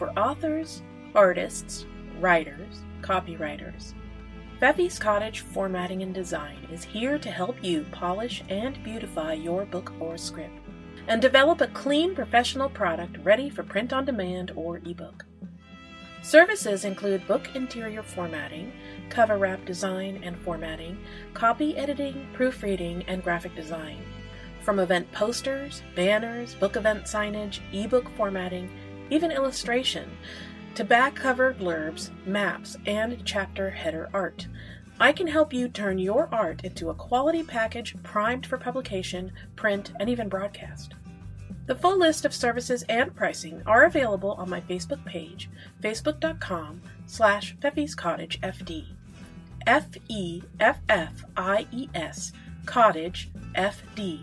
for authors, artists, writers, copywriters. Feffy's Cottage Formatting and Design is here to help you polish and beautify your book or script and develop a clean professional product ready for print on demand or ebook. Services include book interior formatting, cover wrap design and formatting, copy editing, proofreading, and graphic design. From event posters, banners, book event signage, ebook formatting, even illustration, to back cover blurbs, maps, and chapter header art. I can help you turn your art into a quality package primed for publication, print, and even broadcast. The full list of services and pricing are available on my Facebook page, facebook.com slash Feffy's Cottage FD. F-E-F-F-I-E-S, Cottage FD.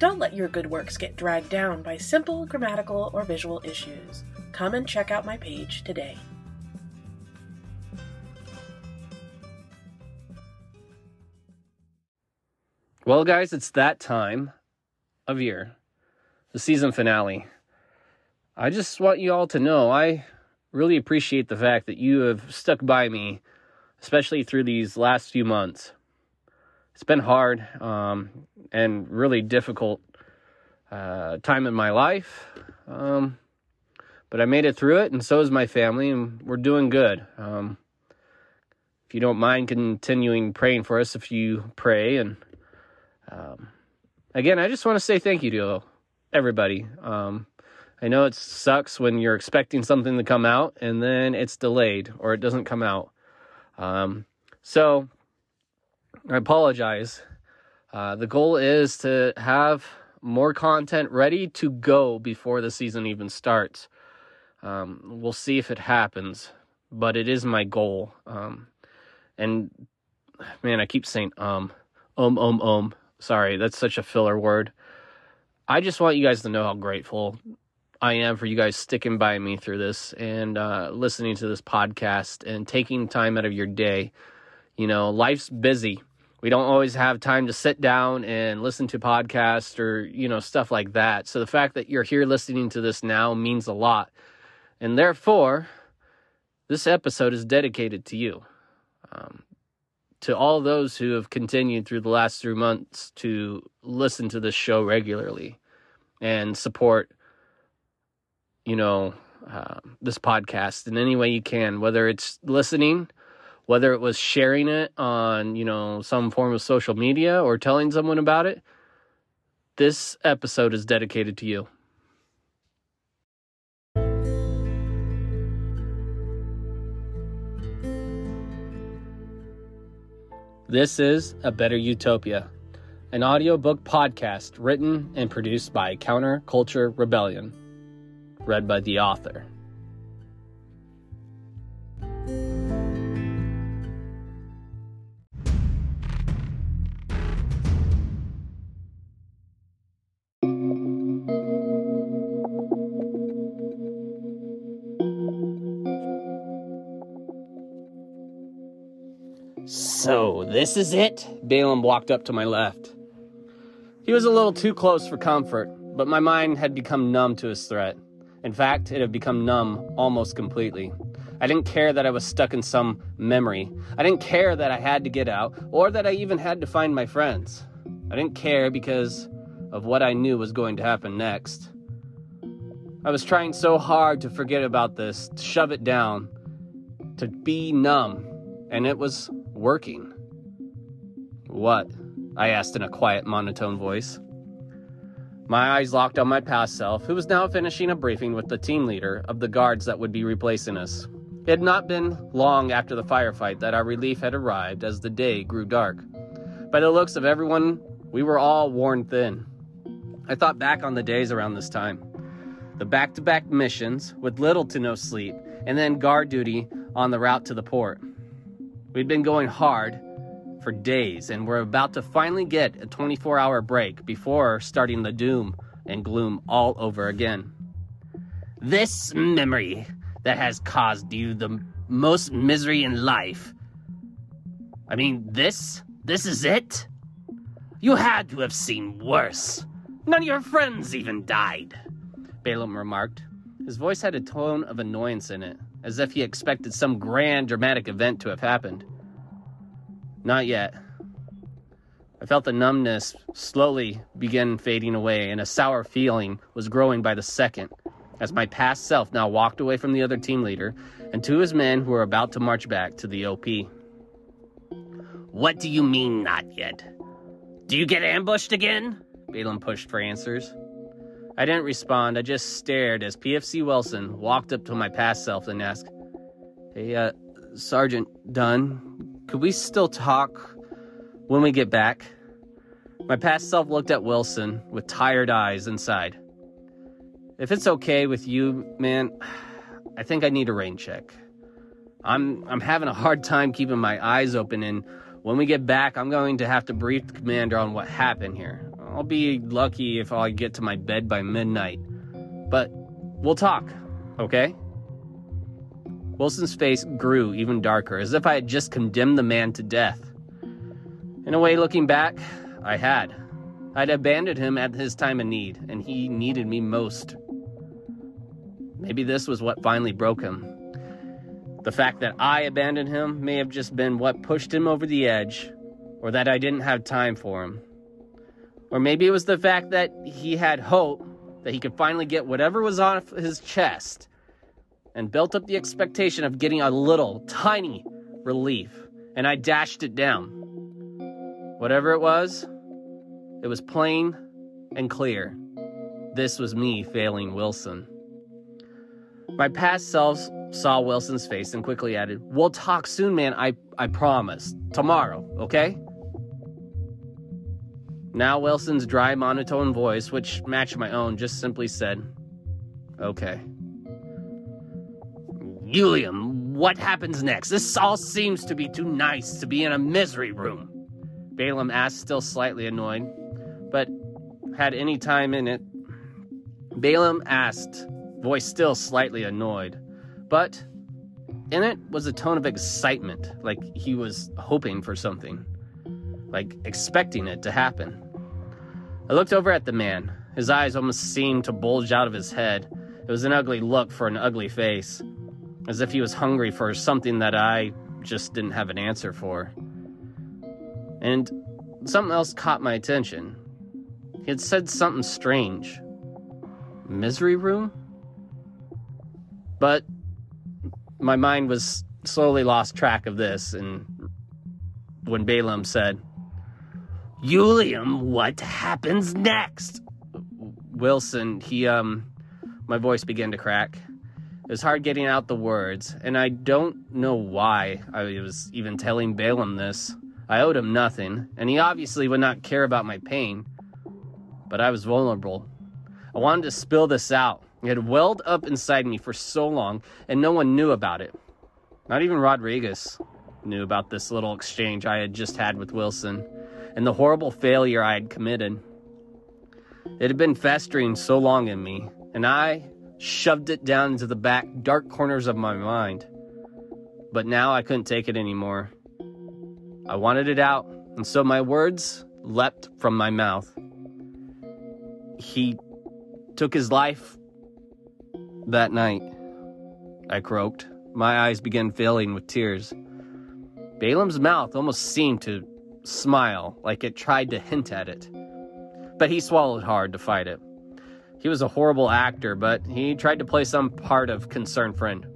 Don't let your good works get dragged down by simple grammatical or visual issues. Come and check out my page today. Well, guys, it's that time of year, the season finale. I just want you all to know I really appreciate the fact that you have stuck by me, especially through these last few months. It's been hard um, and really difficult uh, time in my life, um, but I made it through it, and so is my family, and we're doing good. Um, if you don't mind continuing praying for us, if you pray and um, again, I just want to say thank you to everybody. Um, I know it sucks when you're expecting something to come out and then it's delayed or it doesn't come out. Um, so I apologize. Uh, the goal is to have more content ready to go before the season even starts. Um, we'll see if it happens, but it is my goal. Um, and man, I keep saying um, um, um, um. Sorry, that's such a filler word. I just want you guys to know how grateful I am for you guys sticking by me through this and uh, listening to this podcast and taking time out of your day. You know, life's busy. We don't always have time to sit down and listen to podcasts or, you know, stuff like that. So the fact that you're here listening to this now means a lot. And therefore, this episode is dedicated to you. Um, to all those who have continued through the last three months to listen to this show regularly and support, you know, uh, this podcast in any way you can, whether it's listening, whether it was sharing it on, you know, some form of social media or telling someone about it. This episode is dedicated to you. This is A Better Utopia, an audiobook podcast written and produced by Counterculture Rebellion, read by the author. This is it? Balaam walked up to my left. He was a little too close for comfort, but my mind had become numb to his threat. In fact, it had become numb almost completely. I didn't care that I was stuck in some memory. I didn't care that I had to get out, or that I even had to find my friends. I didn't care because of what I knew was going to happen next. I was trying so hard to forget about this, to shove it down, to be numb, and it was working. What? I asked in a quiet, monotone voice. My eyes locked on my past self, who was now finishing a briefing with the team leader of the guards that would be replacing us. It had not been long after the firefight that our relief had arrived as the day grew dark. By the looks of everyone, we were all worn thin. I thought back on the days around this time. The back to back missions with little to no sleep, and then guard duty on the route to the port. We'd been going hard for days, and we're about to finally get a 24 hour break before starting the doom and gloom all over again. This memory that has caused you the most misery in life. I mean, this? This is it? You had to have seen worse. None of your friends even died, Balaam remarked. His voice had a tone of annoyance in it, as if he expected some grand dramatic event to have happened. Not yet. I felt the numbness slowly begin fading away, and a sour feeling was growing by the second as my past self now walked away from the other team leader and two of his men who were about to march back to the OP. What do you mean, not yet? Do you get ambushed again? Balaam pushed for answers. I didn't respond. I just stared as PFC Wilson walked up to my past self and asked, Hey, uh, Sergeant Dunn, could we still talk when we get back? My past self looked at Wilson with tired eyes inside. If it's okay with you, man, I think I need a rain check. I'm I'm having a hard time keeping my eyes open and when we get back, I'm going to have to brief the commander on what happened here. I'll be lucky if I get to my bed by midnight. But we'll talk, okay? Wilson's face grew even darker, as if I had just condemned the man to death. In a way, looking back, I had. I'd abandoned him at his time of need, and he needed me most. Maybe this was what finally broke him. The fact that I abandoned him may have just been what pushed him over the edge, or that I didn't have time for him. Or maybe it was the fact that he had hope that he could finally get whatever was off his chest and built up the expectation of getting a little, tiny relief, and I dashed it down. Whatever it was, it was plain and clear. This was me failing Wilson. My past selves saw Wilson's face and quickly added, We'll talk soon, man. I, I promise. Tomorrow, okay? Now Wilson's dry, monotone voice, which matched my own, just simply said, Okay. Ulium, what happens next? This all seems to be too nice to be in a misery room. Balaam asked, still slightly annoyed, but had any time in it. Balaam asked, voice still slightly annoyed, but in it was a tone of excitement, like he was hoping for something, like expecting it to happen. I looked over at the man. His eyes almost seemed to bulge out of his head. It was an ugly look for an ugly face, as if he was hungry for something that I just didn't have an answer for. And something else caught my attention. He had said something strange. Misery room? But my mind was slowly lost track of this, and when Balaam said, Ulium, what happens next? Wilson, he, um, my voice began to crack. It was hard getting out the words, and I don't know why I was even telling Balaam this. I owed him nothing, and he obviously would not care about my pain. But I was vulnerable. I wanted to spill this out. It had welled up inside me for so long, and no one knew about it. Not even Rodriguez knew about this little exchange I had just had with Wilson and the horrible failure I had committed. It had been festering so long in me, and I shoved it down into the back dark corners of my mind. But now I couldn't take it anymore. I wanted it out, and so my words leapt from my mouth. He took his life that night. I croaked. My eyes began filling with tears. Balaam's mouth almost seemed to smile, like it tried to hint at it. But he swallowed hard to fight it. He was a horrible actor, but he tried to play some part of concerned friend.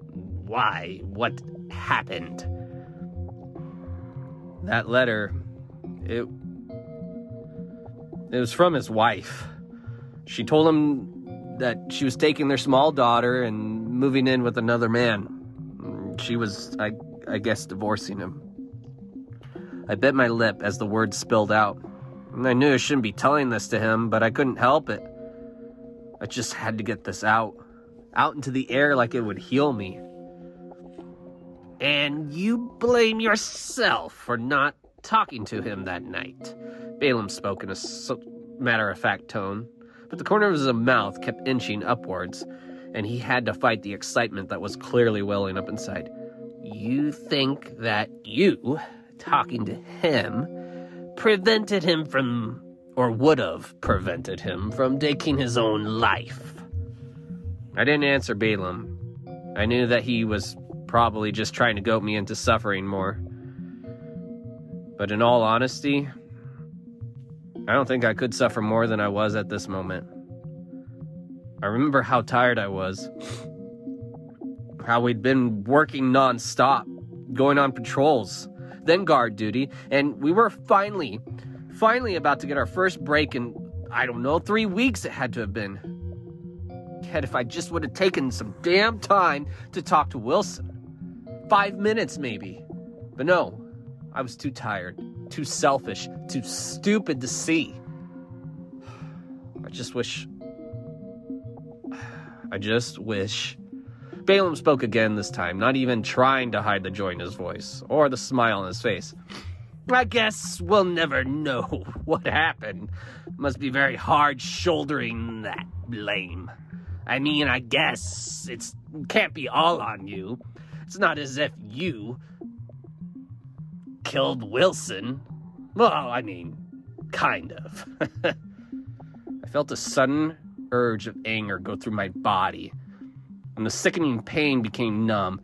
Why? What happened? That letter, it. It was from his wife. She told him that she was taking their small daughter and moving in with another man. She was, I, I guess, divorcing him. I bit my lip as the words spilled out. I knew I shouldn't be telling this to him, but I couldn't help it. I just had to get this out. Out into the air like it would heal me. And you blame yourself for not talking to him that night. Balaam spoke in a matter of fact tone, but the corner of his mouth kept inching upwards, and he had to fight the excitement that was clearly welling up inside. You think that you talking to him prevented him from, or would have prevented him from taking his own life. I didn't answer Balaam. I knew that he was probably just trying to goat me into suffering more. But in all honesty, I don't think I could suffer more than I was at this moment. I remember how tired I was, how we'd been working nonstop, going on patrols, then guard duty, and we were finally, finally about to get our first break in, I don't know, three weeks it had to have been. Yet if I just would have taken some damn time to talk to Wilson. Five minutes, maybe. But no, I was too tired, too selfish, too stupid to see. I just wish. I just wish. Balaam spoke again this time, not even trying to hide the joy in his voice or the smile on his face. I guess we'll never know what happened. Must be very hard shouldering that blame. I mean, I guess it's can't be all on you. It's not as if you killed Wilson. Well, I mean, kind of. I felt a sudden urge of anger go through my body, and the sickening pain became numb,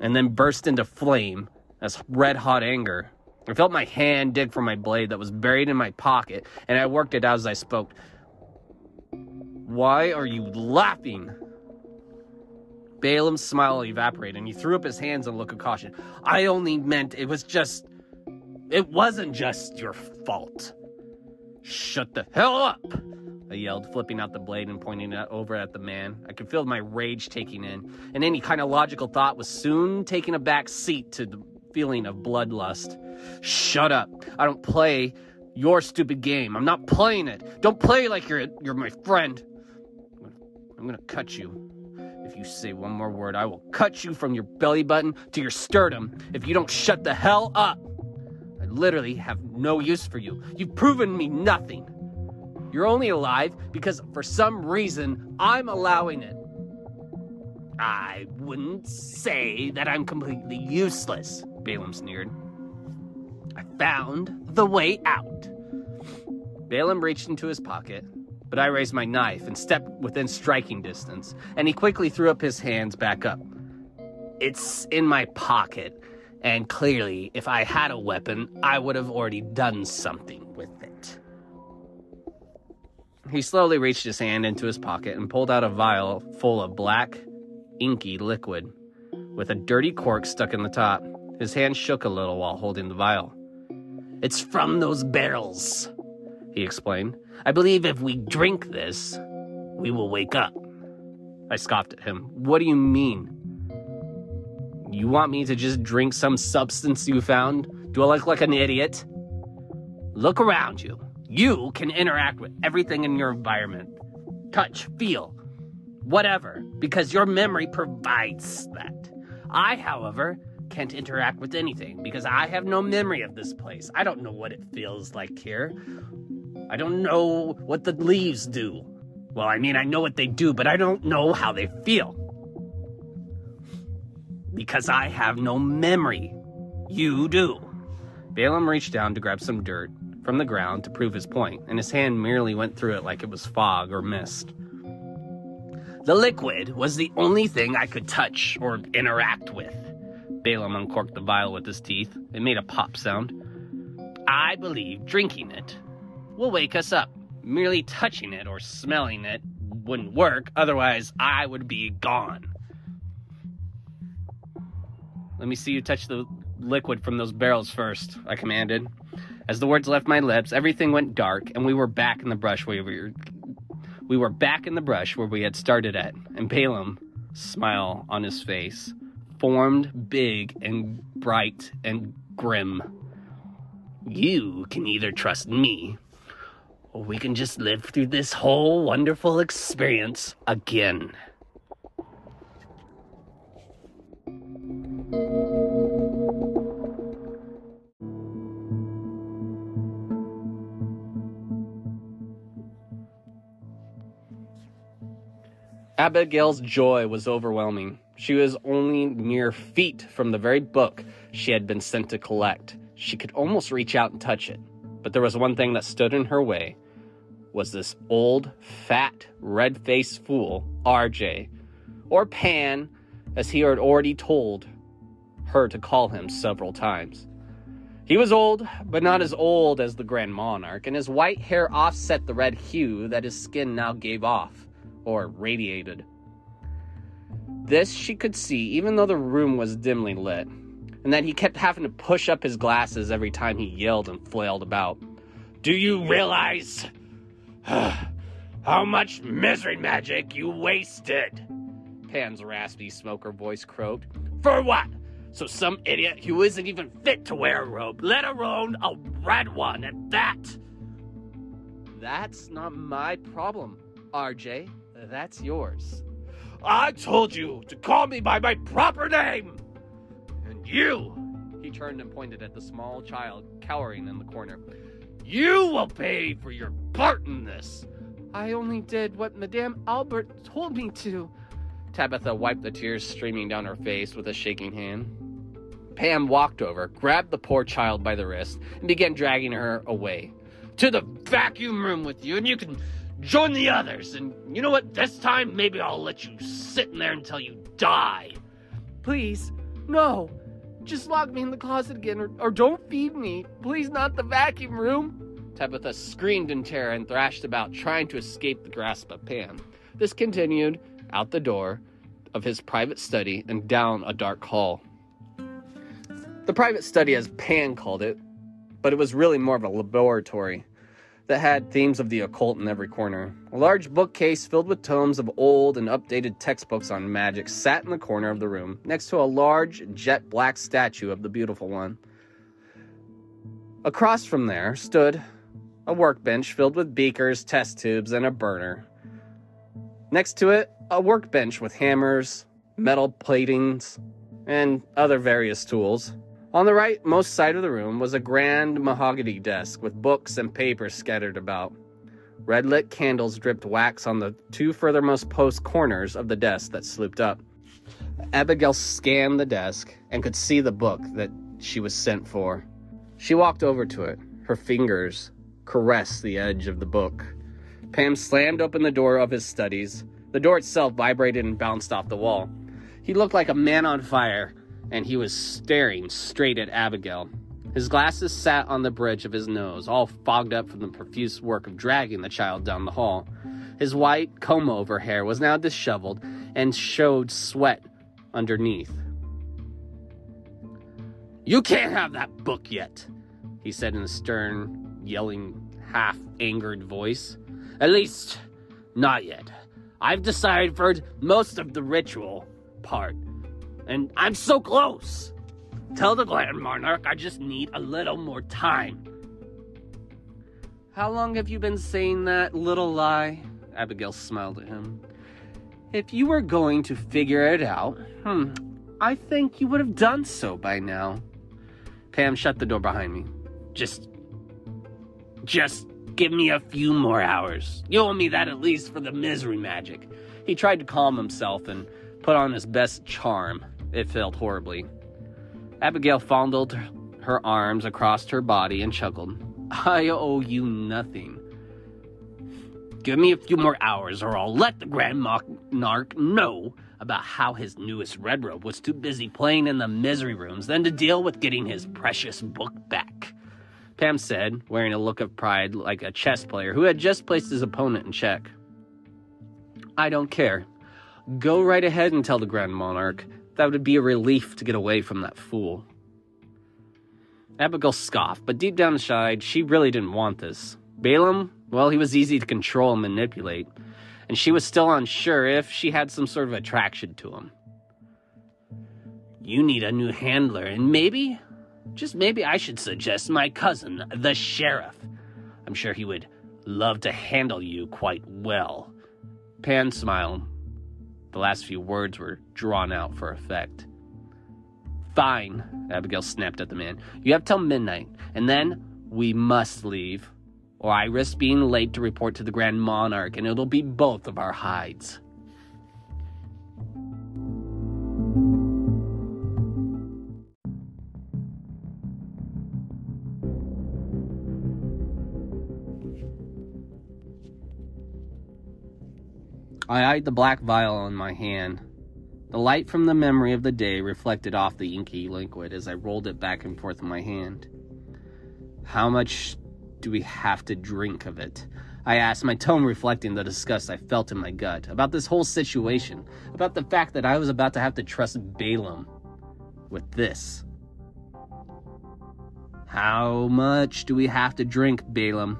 and then burst into flame as red hot anger. I felt my hand dig for my blade that was buried in my pocket, and I worked it out as I spoke. Why are you laughing? Balaam's smile evaporated and he threw up his hands in a look of caution. I only meant it was just. It wasn't just your fault. Shut the hell up! I yelled, flipping out the blade and pointing it over at the man. I could feel my rage taking in, and any kind of logical thought was soon taking a back seat to feeling of bloodlust. Shut up. I don't play your stupid game. I'm not playing it. Don't play like you're you're my friend. I'm gonna cut you. If you say one more word, I will cut you from your belly button to your sternum if you don't shut the hell up. I literally have no use for you. You've proven me nothing. You're only alive because for some reason I'm allowing it. I wouldn't say that I'm completely useless, Balaam sneered. I found the way out. Balaam reached into his pocket, but I raised my knife and stepped within striking distance, and he quickly threw up his hands back up. It's in my pocket, and clearly, if I had a weapon, I would have already done something with it. He slowly reached his hand into his pocket and pulled out a vial full of black, inky liquid, with a dirty cork stuck in the top. His hand shook a little while holding the vial. It's from those barrels, he explained. I believe if we drink this, we will wake up. I scoffed at him. What do you mean? You want me to just drink some substance you found? Do I look like an idiot? Look around you. You can interact with everything in your environment touch, feel, whatever, because your memory provides that. I, however, can't interact with anything because I have no memory of this place. I don't know what it feels like here. I don't know what the leaves do. Well, I mean, I know what they do, but I don't know how they feel. Because I have no memory. You do. Balaam reached down to grab some dirt from the ground to prove his point, and his hand merely went through it like it was fog or mist. The liquid was the only thing I could touch or interact with. Balaam uncorked the vial with his teeth. It made a pop sound. I believe drinking it will wake us up. Merely touching it or smelling it wouldn't work, otherwise, I would be gone. Let me see you touch the liquid from those barrels first, I commanded. As the words left my lips, everything went dark, and we were back in the brush where we were. We were back in the brush where we had started at, and Balaam, smile on his face, formed big and bright and grim. You can either trust me, or we can just live through this whole wonderful experience again. Abigail's joy was overwhelming. She was only mere feet from the very book she had been sent to collect. She could almost reach out and touch it. But there was one thing that stood in her way was this old, fat, red faced fool, RJ, or Pan, as he had already told her to call him several times. He was old, but not as old as the Grand Monarch, and his white hair offset the red hue that his skin now gave off, or radiated. This she could see even though the room was dimly lit, and that he kept having to push up his glasses every time he yelled and flailed about. Do you realize how much misery magic you wasted? Pan's raspy smoker voice croaked. For what? So some idiot who isn't even fit to wear a robe, let alone a red one at that. That's not my problem, RJ. That's yours. I told you to call me by my proper name! And you, he turned and pointed at the small child cowering in the corner, you will pay for your part in this. I only did what Madame Albert told me to. Tabitha wiped the tears streaming down her face with a shaking hand. Pan walked over, grabbed the poor child by the wrist, and began dragging her away. To the vacuum room with you, and you can join the others. And you know what? This time, maybe I'll let you sit in there until you die. Please, no. Just lock me in the closet again, or, or don't feed me. Please, not the vacuum room. Tabitha screamed in terror and thrashed about, trying to escape the grasp of Pan. This continued out the door of his private study and down a dark hall. The private study, as Pan called it, but it was really more of a laboratory that had themes of the occult in every corner. A large bookcase filled with tomes of old and updated textbooks on magic sat in the corner of the room, next to a large jet black statue of the beautiful one. Across from there stood a workbench filled with beakers, test tubes, and a burner. Next to it, a workbench with hammers, metal platings, and other various tools. On the rightmost side of the room was a grand mahogany desk with books and papers scattered about. Red lit candles dripped wax on the two furthermost post corners of the desk that slooped up. Abigail scanned the desk and could see the book that she was sent for. She walked over to it. Her fingers caressed the edge of the book. Pan slammed open the door of his studies. The door itself vibrated and bounced off the wall. He looked like a man on fire, and he was staring straight at Abigail. His glasses sat on the bridge of his nose, all fogged up from the profuse work of dragging the child down the hall. His white comb over hair was now disheveled and showed sweat underneath. You can't have that book yet, he said in a stern, yelling, half angered voice. At least, not yet. I've deciphered most of the ritual part and I'm so close. Tell the Grand Monarch I just need a little more time. How long have you been saying that little lie? Abigail smiled at him. If you were going to figure it out, hmm, I think you would have done so by now. Pan shut the door behind me. Just. Just give me a few more hours. You owe me that at least for the misery magic. He tried to calm himself and put on his best charm. It failed horribly. Abigail fondled her arms across her body and chuckled. I owe you nothing. Give me a few more hours, or I'll let the Grand Monarch know about how his newest red robe was too busy playing in the misery rooms than to deal with getting his precious book back. Pan said, wearing a look of pride like a chess player who had just placed his opponent in check. I don't care. Go right ahead and tell the Grand Monarch. That would be a relief to get away from that fool. Abigail scoffed, but deep down inside, she really didn't want this. Balaam, well, he was easy to control and manipulate, and she was still unsure if she had some sort of attraction to him. You need a new handler, and maybe, just maybe, I should suggest my cousin, the sheriff. I'm sure he would love to handle you quite well. Pan smiled, the last few words were drawn out for effect. Fine, Abigail snapped at the man. You have till midnight, and then we must leave, or I risk being late to report to the Grand Monarch, and it'll be both of our hides. I eyed the black vial in my hand. The light from the memory of the day reflected off the inky liquid as I rolled it back and forth in my hand. How much do we have to drink of it? I asked, my tone reflecting the disgust I felt in my gut about this whole situation, about the fact that I was about to have to trust Balaam with this. How much do we have to drink, Balaam?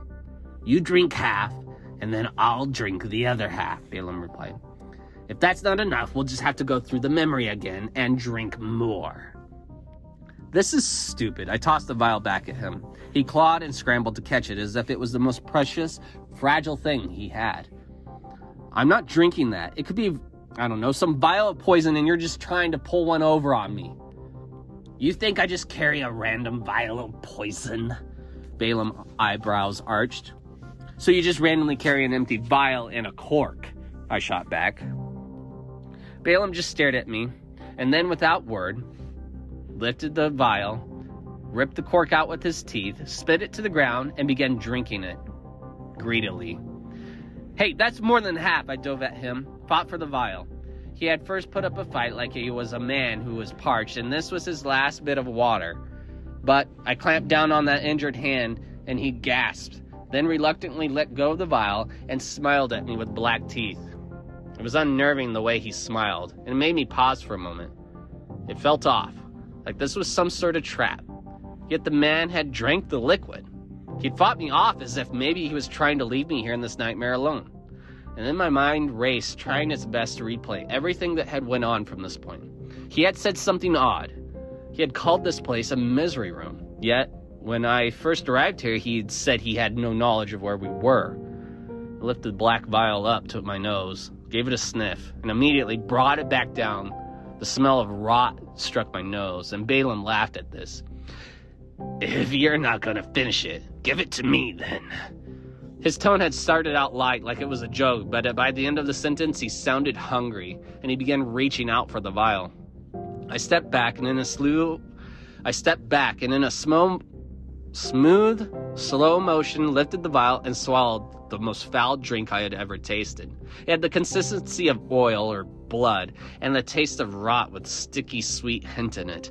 You drink half, and then I'll drink the other half, Balaam replied. If that's not enough, we'll just have to go through the memory again and drink more. This is stupid. I tossed the vial back at him. He clawed and scrambled to catch it as if it was the most precious, fragile thing he had. I'm not drinking that. It could be, I don't know, some vial of poison and you're just trying to pull one over on me. You think I just carry a random vial of poison? Balaam eyebrows arched. So you just randomly carry an empty vial and a cork? I shot back. Balaam just stared at me, and then without word, lifted the vial, ripped the cork out with his teeth, spit it to the ground, and began drinking it greedily. Hey, that's more than half, I dove at him, fought for the vial. He had first put up a fight like he was a man who was parched, and this was his last bit of water. But I clamped down on that injured hand, and he gasped, then reluctantly let go of the vial and smiled at me with black teeth. It was unnerving the way he smiled, and it made me pause for a moment. It felt off, like this was some sort of trap. Yet the man had drank the liquid. He'd fought me off as if maybe he was trying to leave me here in this nightmare alone. And then my mind raced, trying its best to replay everything that had went on from this point. He had said something odd. He had called this place a misery room. Yet, when I first arrived here, he'd said he had no knowledge of where we were. I lifted the black vial up to my nose, gave it a sniff, and immediately brought it back down. The smell of rot struck my nose, and Balaam laughed at this. If you're not gonna finish it, give it to me then. His tone had started out light, like it was a joke, but by the end of the sentence, he sounded hungry, and he began reaching out for the vial. I stepped back, and in a slew, I stepped back, and in a small, smooth, slow motion, lifted the vial and swallowed the most foul drink I had ever tasted. It had the consistency of oil or blood, and the taste of rot with sticky sweet hint in it.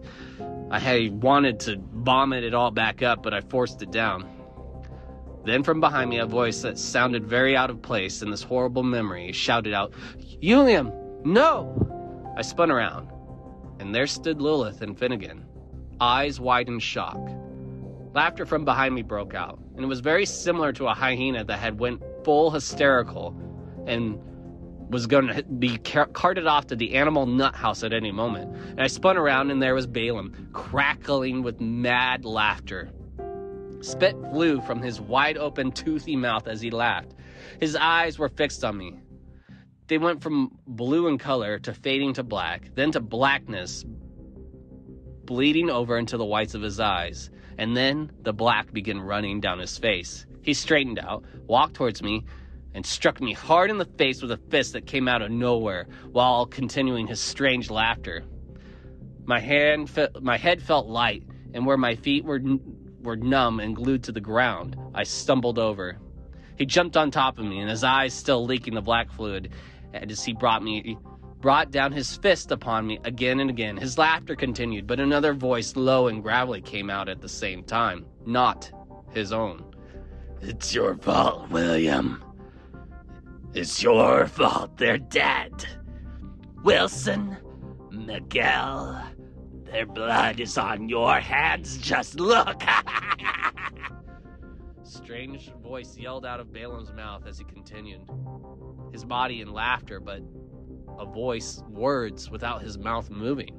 I had wanted to vomit it all back up, but I forced it down. Then from behind me, a voice that sounded very out of place in this horrible memory shouted out, Uliam, no! I spun around, and there stood Lilith and Finnegan, eyes wide in shock. Laughter from behind me broke out, and it was very similar to a hyena that had went full hysterical and was going to be carted off to the animal nut house at any moment. And I spun around, and there was Balaam, crackling with mad laughter. Spit flew from his wide open, toothy mouth as he laughed. His eyes were fixed on me. They went from blue in color to fading to black, then to blackness, bleeding over into the whites of his eyes and then the black began running down his face. He straightened out, walked towards me, and struck me hard in the face with a fist that came out of nowhere while continuing his strange laughter. My hand fe- my head felt light, and where my feet were were numb and glued to the ground, I stumbled over. He jumped on top of me, and his eyes still leaking the black fluid, as he brought me brought down his fist upon me again and again. His laughter continued, but another voice, low and gravelly, came out at the same time, not his own. It's your fault, William. It's your fault they're dead. Wilson, Miguel, their blood is on your hands. Just look. Strange voice yelled out of Balaam's mouth as he continued, his body in laughter, but a voice, words without his mouth moving.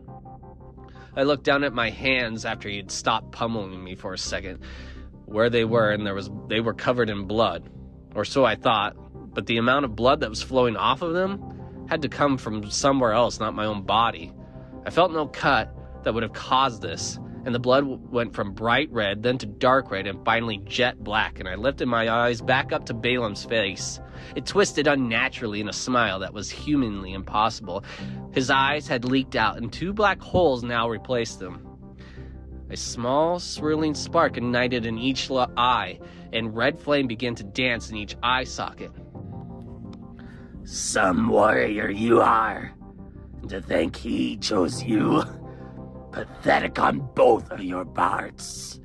I looked down at my hands after he'd stopped pummeling me for a second, where they were, and there was they were covered in blood, or so I thought. But the amount of blood that was flowing off of them had to come from somewhere else, not my own body. I felt no cut that would have caused this, and the blood went from bright red, then to dark red, and finally jet black. And I lifted my eyes back up to Balaam's face. It twisted unnaturally in a smile that was humanly impossible. His eyes had leaked out, and two black holes now replaced them. A small, swirling spark ignited in each eye, and red flame began to dance in each eye socket. Some warrior you are. And to think he chose you. Pathetic on both of your parts.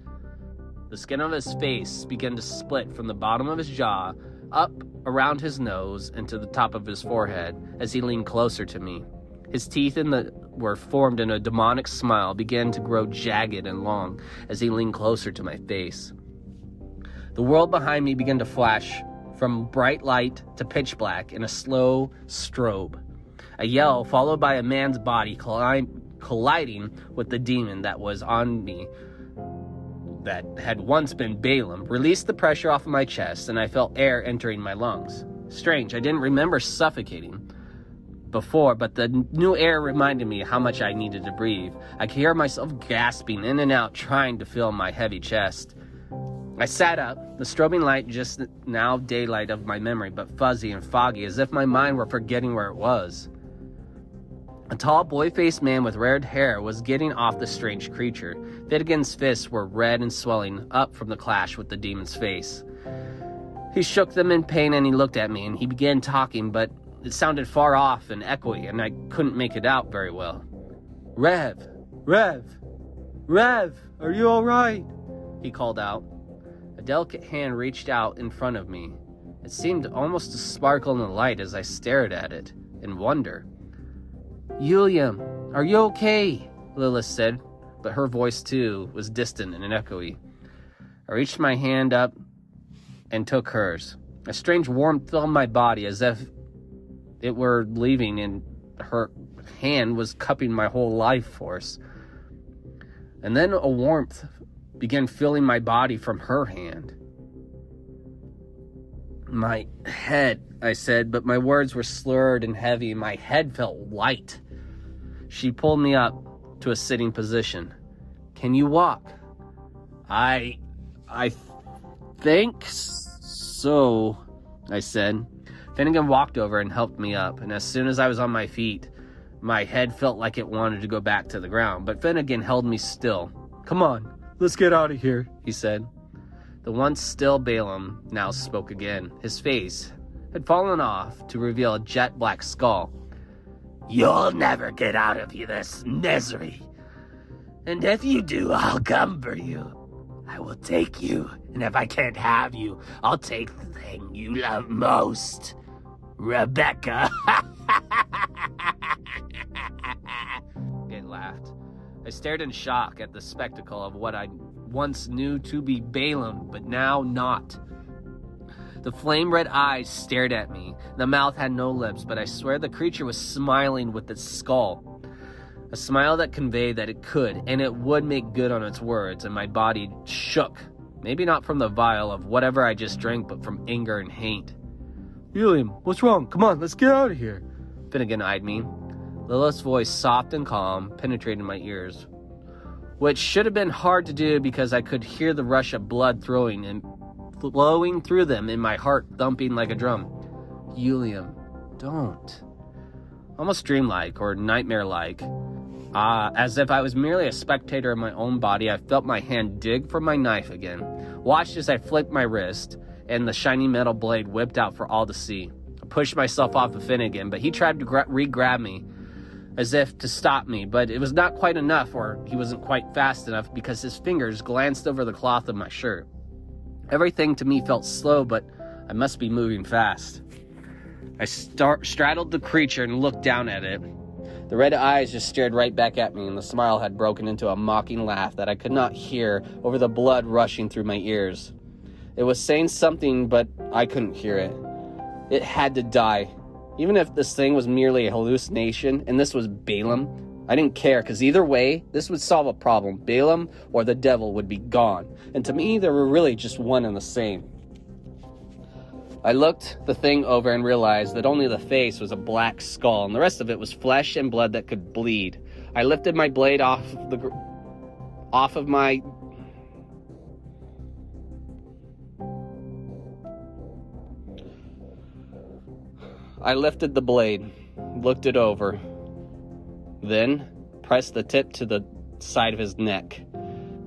The skin of his face began to split from the bottom of his jaw up around his nose and to the top of his forehead as he leaned closer to me. His teeth in the were formed in a demonic smile began to grow jagged and long as he leaned closer to my face. The world behind me began to flash from bright light to pitch black in a slow strobe. A yell followed by a man's body colliding with the demon that was on me that had once been Balaam released the pressure off of my chest and I felt air entering my lungs. Strange, I didn't remember suffocating before, but the new air reminded me how much I needed to breathe. I could hear myself gasping in and out, trying to fill my heavy chest. I sat up, the strobing light just now daylight of my memory, but fuzzy and foggy, as if my mind were forgetting where it was. A tall, boy faced man with red hair was getting off the strange creature. Finnegan's fists were red and swelling up from the clash with the demon's face. He shook them in pain and he looked at me and he began talking, but it sounded far off and echoey and I couldn't make it out very well. Rev! Rev! Rev! Are you alright? He called out. A delicate hand reached out in front of me. It seemed almost to sparkle in the light as I stared at it in wonder. William, are you okay? Lilith said, but her voice too was distant and echoey. I reached my hand up and took hers. A strange warmth filled my body as if it were leaving, and her hand was cupping my whole life force. And then a warmth began filling my body from her hand. My head, I said, but my words were slurred and heavy. My head felt light. She pulled me up to a sitting position. Can you walk? I. I think so, I said. Finnegan walked over and helped me up, and as soon as I was on my feet, my head felt like it wanted to go back to the ground, but Finnegan held me still. Come on, let's get out of here, he said. The once still Balaam now spoke again. His face had fallen off to reveal a jet black skull. You'll never get out of this misery. And if you do, I'll come for you. I will take you, and if I can't have you, I'll take the thing you love most Rebecca. It laughed. I stared in shock at the spectacle of what I once knew to be Balaam, but now not. The flame red eyes stared at me. The mouth had no lips, but I swear the creature was smiling with its skull. A smile that conveyed that it could, and it would make good on its words, and my body shook. Maybe not from the vial of whatever I just drank, but from anger and hate. William, what's wrong? Come on, let's get out of here. Finnegan eyed me. Lilith's voice, soft and calm, penetrated my ears, which should have been hard to do because I could hear the rush of blood throwing and flowing through them and my heart thumping like a drum. Helium, don't. Almost dreamlike or nightmare like. Ah, as if I was merely a spectator of my own body, I felt my hand dig for my knife again. Watched as I flicked my wrist, and the shiny metal blade whipped out for all to see. I pushed myself off of Finnegan, but he tried to gra- re grab me as if to stop me, but it was not quite enough, or he wasn't quite fast enough because his fingers glanced over the cloth of my shirt. Everything to me felt slow, but I must be moving fast. I start, straddled the creature and looked down at it. The red eyes just stared right back at me, and the smile had broken into a mocking laugh that I could not hear over the blood rushing through my ears. It was saying something, but I couldn't hear it. It had to die. Even if this thing was merely a hallucination and this was Balaam, I didn't care because either way, this would solve a problem. Balaam or the devil would be gone. And to me, they were really just one and the same. I looked the thing over and realized that only the face was a black skull and the rest of it was flesh and blood that could bleed. I lifted my blade off the gr- off of my I lifted the blade, looked it over, then pressed the tip to the side of his neck.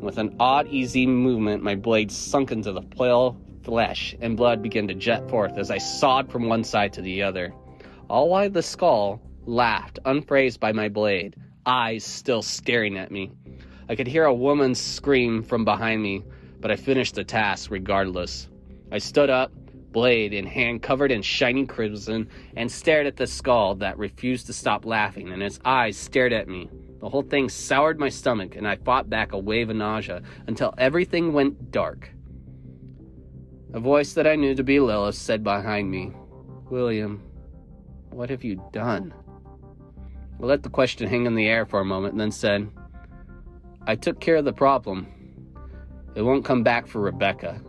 With an odd, easy movement, my blade sunk into the pale flesh, and blood began to jet forth as I sawed from one side to the other. all while the skull laughed, unfazed by my blade, eyes still staring at me. I could hear a woman's scream from behind me, but I finished the task regardless. I stood up, blade in hand covered in shining crimson, and stared at the skull that refused to stop laughing, and its eyes stared at me. The whole thing soured my stomach, and I fought back a wave of nausea until everything went dark. A voice that I knew to be Lilith said behind me, William, what have you done? I let the question hang in the air for a moment and then said, I took care of the problem. It won't come back for Rebecca.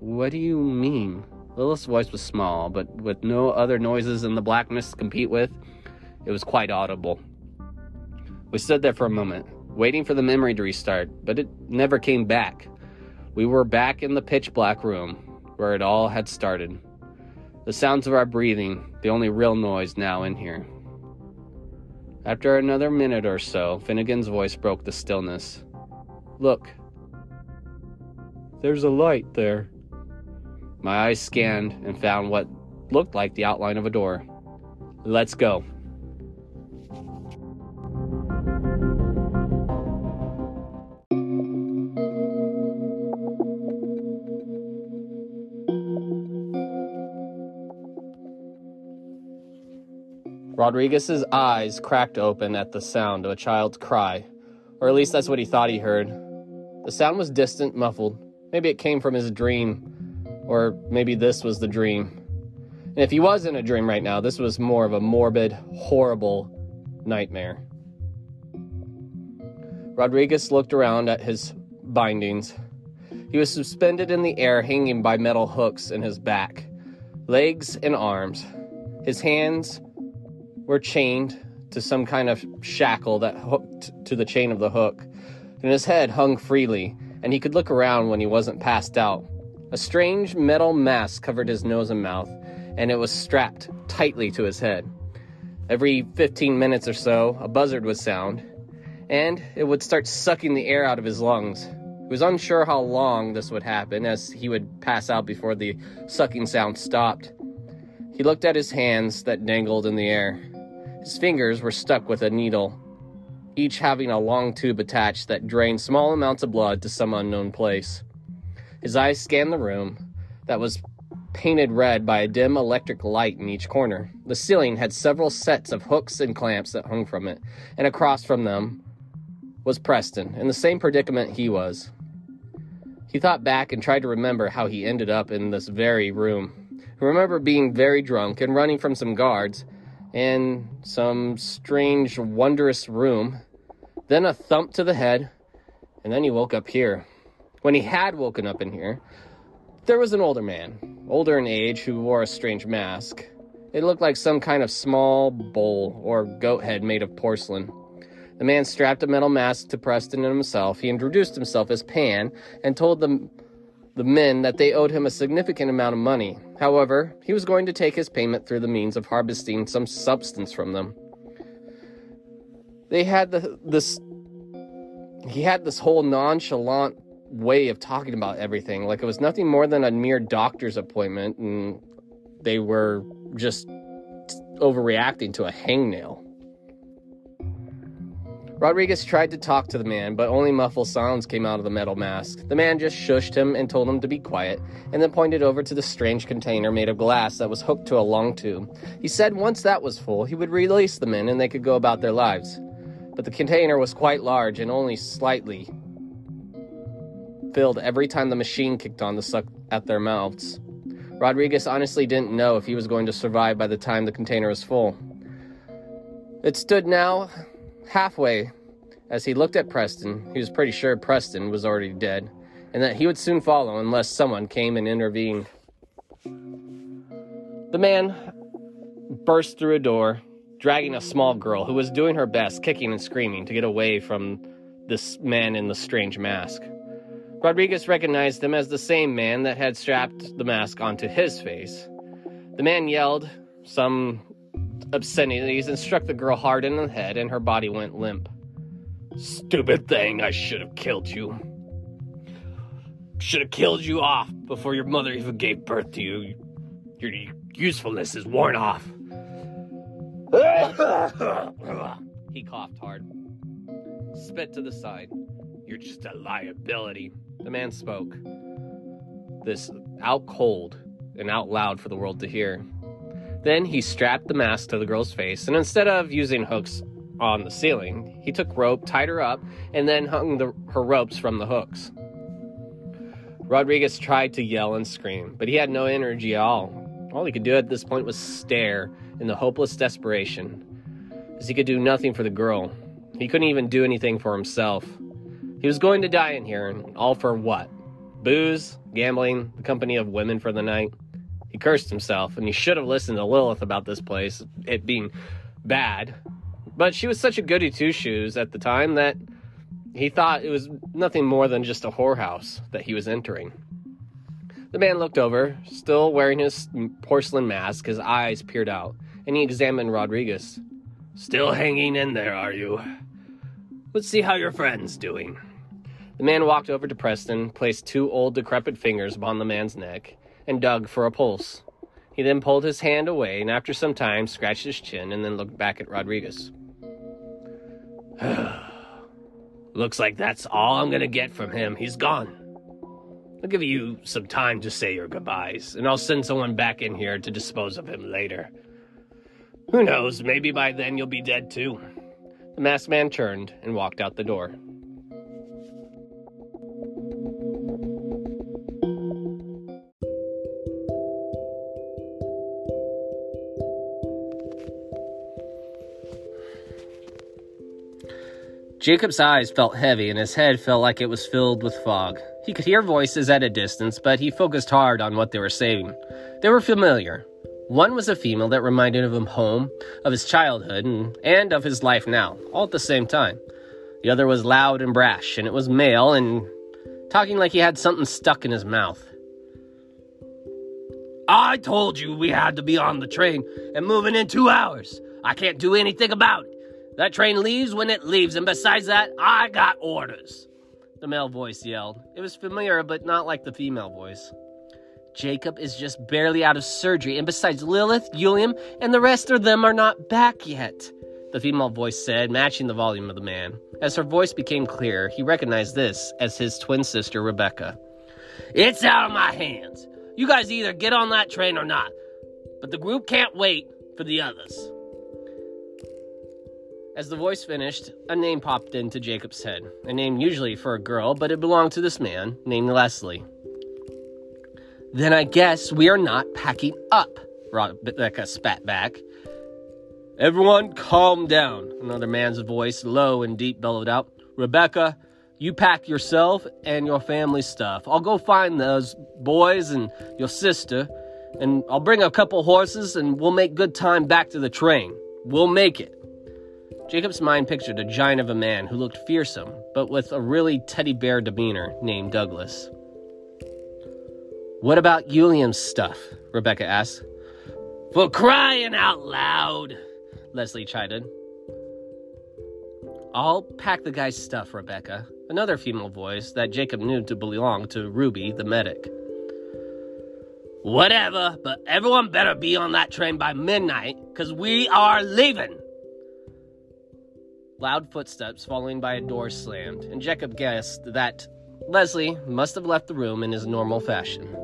What do you mean? Lilith's voice was small, but with no other noises in the blackness to compete with, it was quite audible. We stood there for a moment, waiting for the memory to restart, but it never came back. We were back in the pitch black room, where it all had started. The sounds of our breathing, the only real noise now in here. After another minute or so, Finnegan's voice broke the stillness. Look. There's a light there. My eyes scanned and found what looked like the outline of a door. Let's go. Rodriguez's eyes cracked open at the sound of a child's cry, or at least that's what he thought he heard. The sound was distant, muffled. Maybe it came from his dream, or maybe this was the dream. And if he was in a dream right now, this was more of a morbid, horrible nightmare. Rodriguez looked around at his bindings. He was suspended in the air, hanging by metal hooks in his back, legs, and arms. His hands were chained to some kind of shackle that hooked to the chain of the hook, and his head hung freely, and he could look around when he wasn't passed out. A strange metal mask covered his nose and mouth, and it was strapped tightly to his head. Every 15 minutes or so, a buzzard would sound, and it would start sucking the air out of his lungs. He was unsure how long this would happen, as he would pass out before the sucking sound stopped. He looked at his hands that dangled in the air. His fingers were stuck with a needle, each having a long tube attached that drained small amounts of blood to some unknown place. His eyes scanned the room that was painted red by a dim electric light in each corner. The ceiling had several sets of hooks and clamps that hung from it, and across from them was Preston, in the same predicament he was. He thought back and tried to remember how he ended up in this very room. He remembered being very drunk and running from some guards in some strange, wondrous room, then a thump to the head, and then he woke up here. When he had woken up in here, there was an older man, older in age, who wore a strange mask. It looked like some kind of small bowl or goat head made of porcelain. The man strapped a metal mask to Preston and himself. He introduced himself as Pan and told them the men that they owed him a significant amount of money. However, he was going to take his payment through the means of harvesting some substance from them. They had the, this he had this whole nonchalant way of talking about everything like it was nothing more than a mere doctor's appointment and they were just overreacting to a hangnail. Rodriguez tried to talk to the man, but only muffled sounds came out of the metal mask. The man just shushed him and told him to be quiet, and then pointed over to the strange container made of glass that was hooked to a long tube. He said once that was full, he would release the men and they could go about their lives. But the container was quite large and only slightly filled every time the machine kicked on to suck at their mouths. Rodriguez honestly didn't know if he was going to survive by the time the container was full. It stood now halfway, as he looked at Preston, he was pretty sure Preston was already dead, and that he would soon follow unless someone came and intervened. The man burst through a door, dragging a small girl who was doing her best, kicking and screaming, to get away from this man in the strange mask. Rodriguez recognized him as the same man that had strapped the mask onto his face. The man yelled some obscenities and struck the girl hard in the head, and her body went limp. Stupid thing, I should have killed you. Should have killed you off before your mother even gave birth to you. Your usefulness is worn off. he coughed hard. Spit to the side. You're just a liability. The man spoke. This out cold and out loud for the world to hear. Then he strapped the mask to the girl's face, and instead of using hooks on the ceiling, he took rope, tied her up, and then hung the, her ropes from the hooks. Rodriguez tried to yell and scream, but he had no energy at all. All he could do at this point was stare in the hopeless desperation, as he could do nothing for the girl. He couldn't even do anything for himself. He was going to die in here, and all for what? Booze, gambling, the company of women for the night. He cursed himself, and he should have listened to Lilith about this place, it being bad. But she was such a goody two shoes at the time that he thought it was nothing more than just a whorehouse that he was entering. The man looked over, still wearing his porcelain mask, his eyes peered out, and he examined Rodriguez. Still hanging in there, are you? Let's see how your friend's doing. The man walked over to Preston, placed two old decrepit fingers upon the man's neck, and dug for a pulse. He then pulled his hand away and after some time scratched his chin and then looked back at Rodriguez. Looks like that's all I'm gonna get from him. He's gone. I'll give you some time to say your goodbyes, and I'll send someone back in here to dispose of him later. Who knows, maybe by then you'll be dead too. The masked man turned and walked out the door. Jacob's eyes felt heavy and his head felt like it was filled with fog. He could hear voices at a distance, but he focused hard on what they were saying. They were familiar. One was a female that reminded him of home, of his childhood, and, and of his life now, all at the same time. The other was loud and brash, and it was male and talking like he had something stuck in his mouth. I told you we had to be on the train and moving in two hours. I can't do anything about it. That train leaves when it leaves, and besides that, I got orders. The male voice yelled. It was familiar, but not like the female voice. Jacob is just barely out of surgery, and besides, Lilith, Julian, and the rest of them are not back yet. The female voice said, matching the volume of the man. As her voice became clearer, he recognized this as his twin sister, Rebecca. It's out of my hands. You guys either get on that train or not. But the group can't wait for the others. As the voice finished, a name popped into Jacob's head. A name usually for a girl, but it belonged to this man, named Leslie. Then I guess we are not packing up, Rebecca spat back. Everyone calm down, another man's voice, low and deep, bellowed out. Rebecca, you pack yourself and your family stuff. I'll go find those boys and your sister, and I'll bring a couple horses and we'll make good time back to the train. We'll make it. Jacob's mind pictured a giant of a man who looked fearsome, but with a really teddy bear demeanor, named Douglas. What about Julian's stuff? Rebecca asked. For crying out loud, Leslie chided. I'll pack the guy's stuff, Rebecca. Another female voice that Jacob knew to belong to Ruby, the medic. Whatever, but everyone better be on that train by midnight, because we are leaving. Loud footsteps followed by a door slammed, and Jacob guessed that Leslie must have left the room in his normal fashion.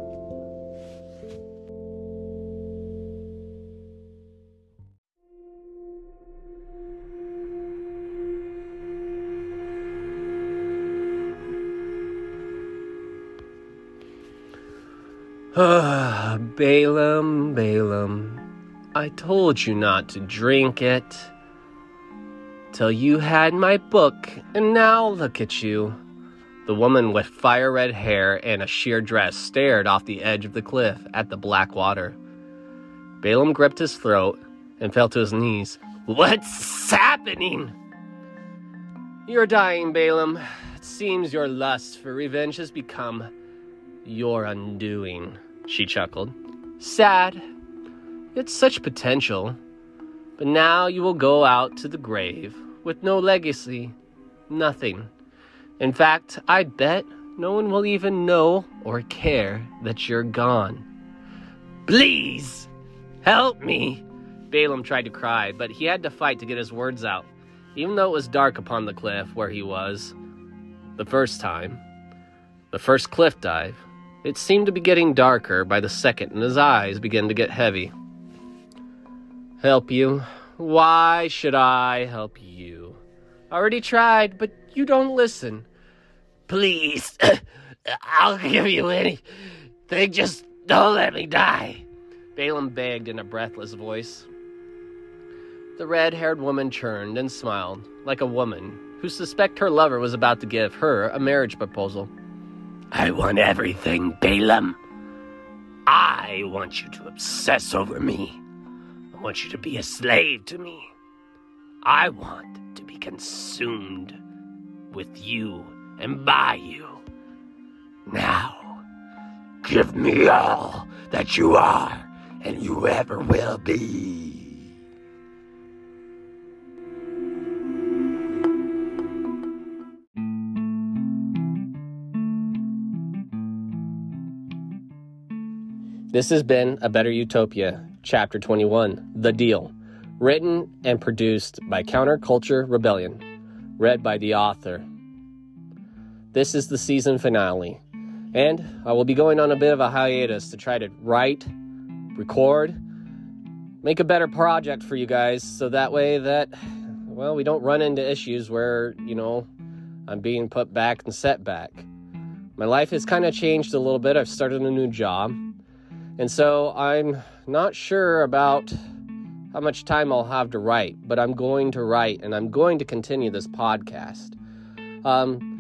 Ah, Balaam, Balaam, I told you not to drink it till you had my book, and now look at you. The woman with fire red hair and a sheer dress stared off the edge of the cliff at the black water. Balaam gripped his throat and fell to his knees. What's happening? You're dying, Balaam. It seems your lust for revenge has become your undoing, she chuckled. Sad. It's such potential. But now you will go out to the grave with no legacy, nothing. In fact, I'd bet no one will even know or care that you're gone. Please, help me. Balaam tried to cry, but he had to fight to get his words out, even though it was dark upon the cliff where he was. The first time, the first cliff dive, it seemed to be getting darker by the second, and his eyes began to get heavy. Help you? Why should I help you? I already tried, but you don't listen. Please, I'll give you anything. Just don't let me die. Balaam begged in a breathless voice. The red haired woman turned and smiled, like a woman who suspected her lover was about to give her a marriage proposal. I want everything, Balaam. I want you to obsess over me. I want you to be a slave to me. I want to be consumed with you and by you. Now, give me all that you are and you ever will be. This has been A Better Utopia, Chapter 21 The Deal, written and produced by Counterculture Rebellion, read by the author. This is the season finale, and I will be going on a bit of a hiatus to try to write, record, make a better project for you guys so that way that, well, we don't run into issues where, you know, I'm being put back and set back. My life has kind of changed a little bit. I've started a new job and so I'm not sure about how much time I'll have to write, but I'm going to write and I'm going to continue this podcast. Um,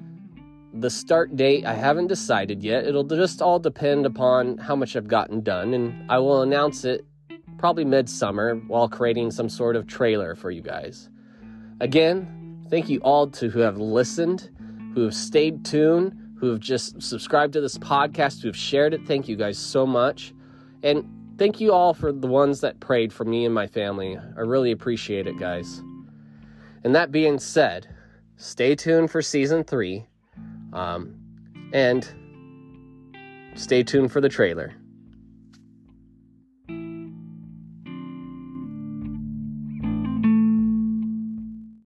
the start date, I haven't decided yet. It'll just all depend upon how much I've gotten done, and I will announce it probably midsummer while creating some sort of trailer for you guys. Again, thank you all to who have listened, who have stayed tuned, who have just subscribed to this podcast, who have shared it. Thank you guys so much. And thank you all for the ones that prayed for me and my family. I really appreciate it, guys. And that being said, stay tuned for season three. Um, and stay tuned for the trailer.